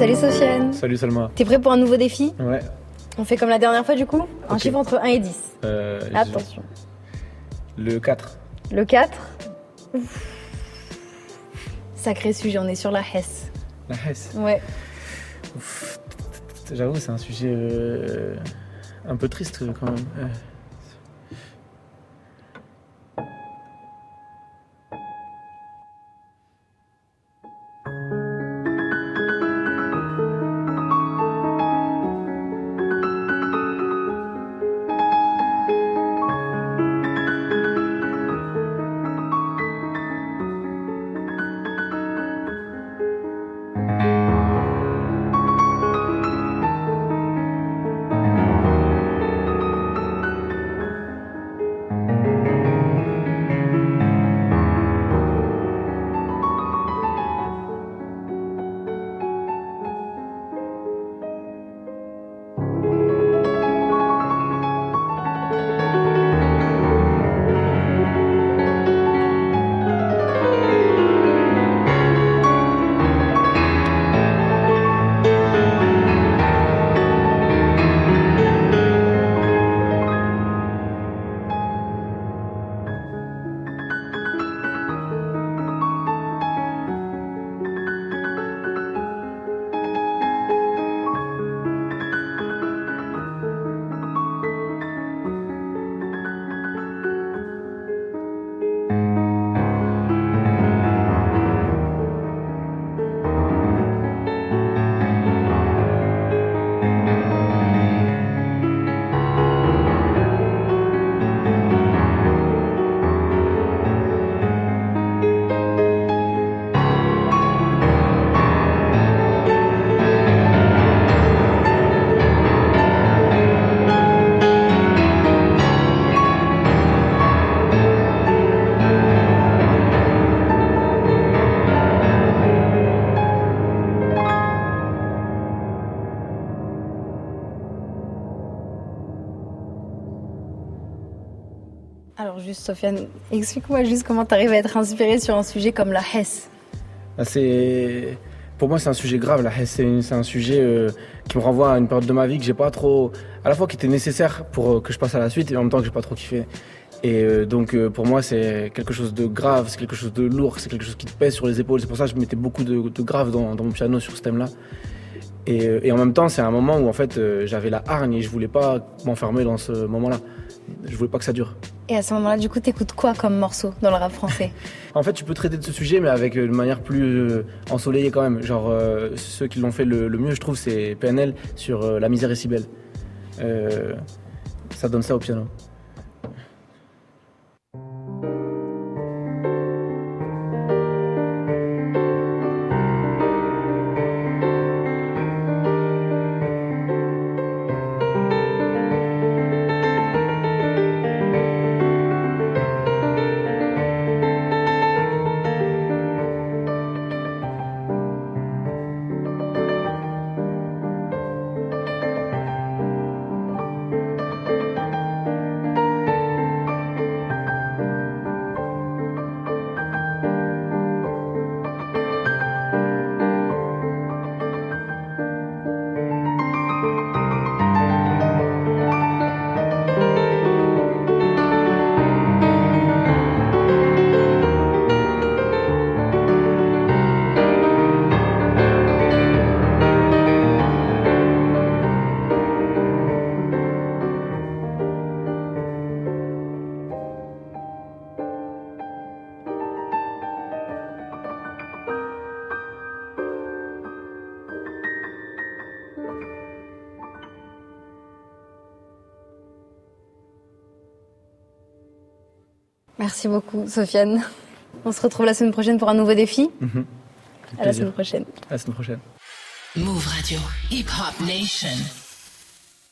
Sofiane. Salut Salma. T'es prêt pour un nouveau défi Ouais. On fait comme la dernière fois du coup Un chiffre entre 1 et 10. Euh, Attention. Le 4. Le 4. Ouf. Sacré sujet, on est sur la Hesse. La Hesse. Ouais. J'avoue, c'est un sujet euh, un peu triste quand même. Alors juste Sofiane, explique-moi juste comment t'arrives à être inspiré sur un sujet comme la Hesse. Ah, c'est pour moi c'est un sujet grave c'est une- c'est un sujet euh, qui me renvoie à une période de ma vie que j'ai pas trop à la fois qui était nécessaire pour euh, que je passe à la suite et en même temps que j'ai pas trop kiffé. Et euh, donc pour moi c'est quelque chose de grave c'est quelque chose de lourd c'est quelque chose qui te pèse sur les épaules. C'est pour ça que je mettais beaucoup de, grave dans, mon piano sur ce thème là et, euh, et en même temps c'est un moment où en fait euh, j'avais la hargne et je voulais pas m'enfermer dans ce moment là je voulais pas que ça dure Et à ce moment-là, du coup, t'écoutes quoi comme morceau dans le rap français? En fait, tu peux traiter de ce sujet, mais avec euh, une manière plus euh, ensoleillée quand même. Genre, euh, ceux qui l'ont fait le, le mieux, je trouve, c'est PNL sur euh, La misère est si belle. Euh, ça donne ça au piano. Merci beaucoup, Sofiane. On se retrouve la semaine prochaine pour un nouveau défi. Mhm. À la semaine prochaine. À la semaine prochaine. Move Radio, Hip Hop Nation.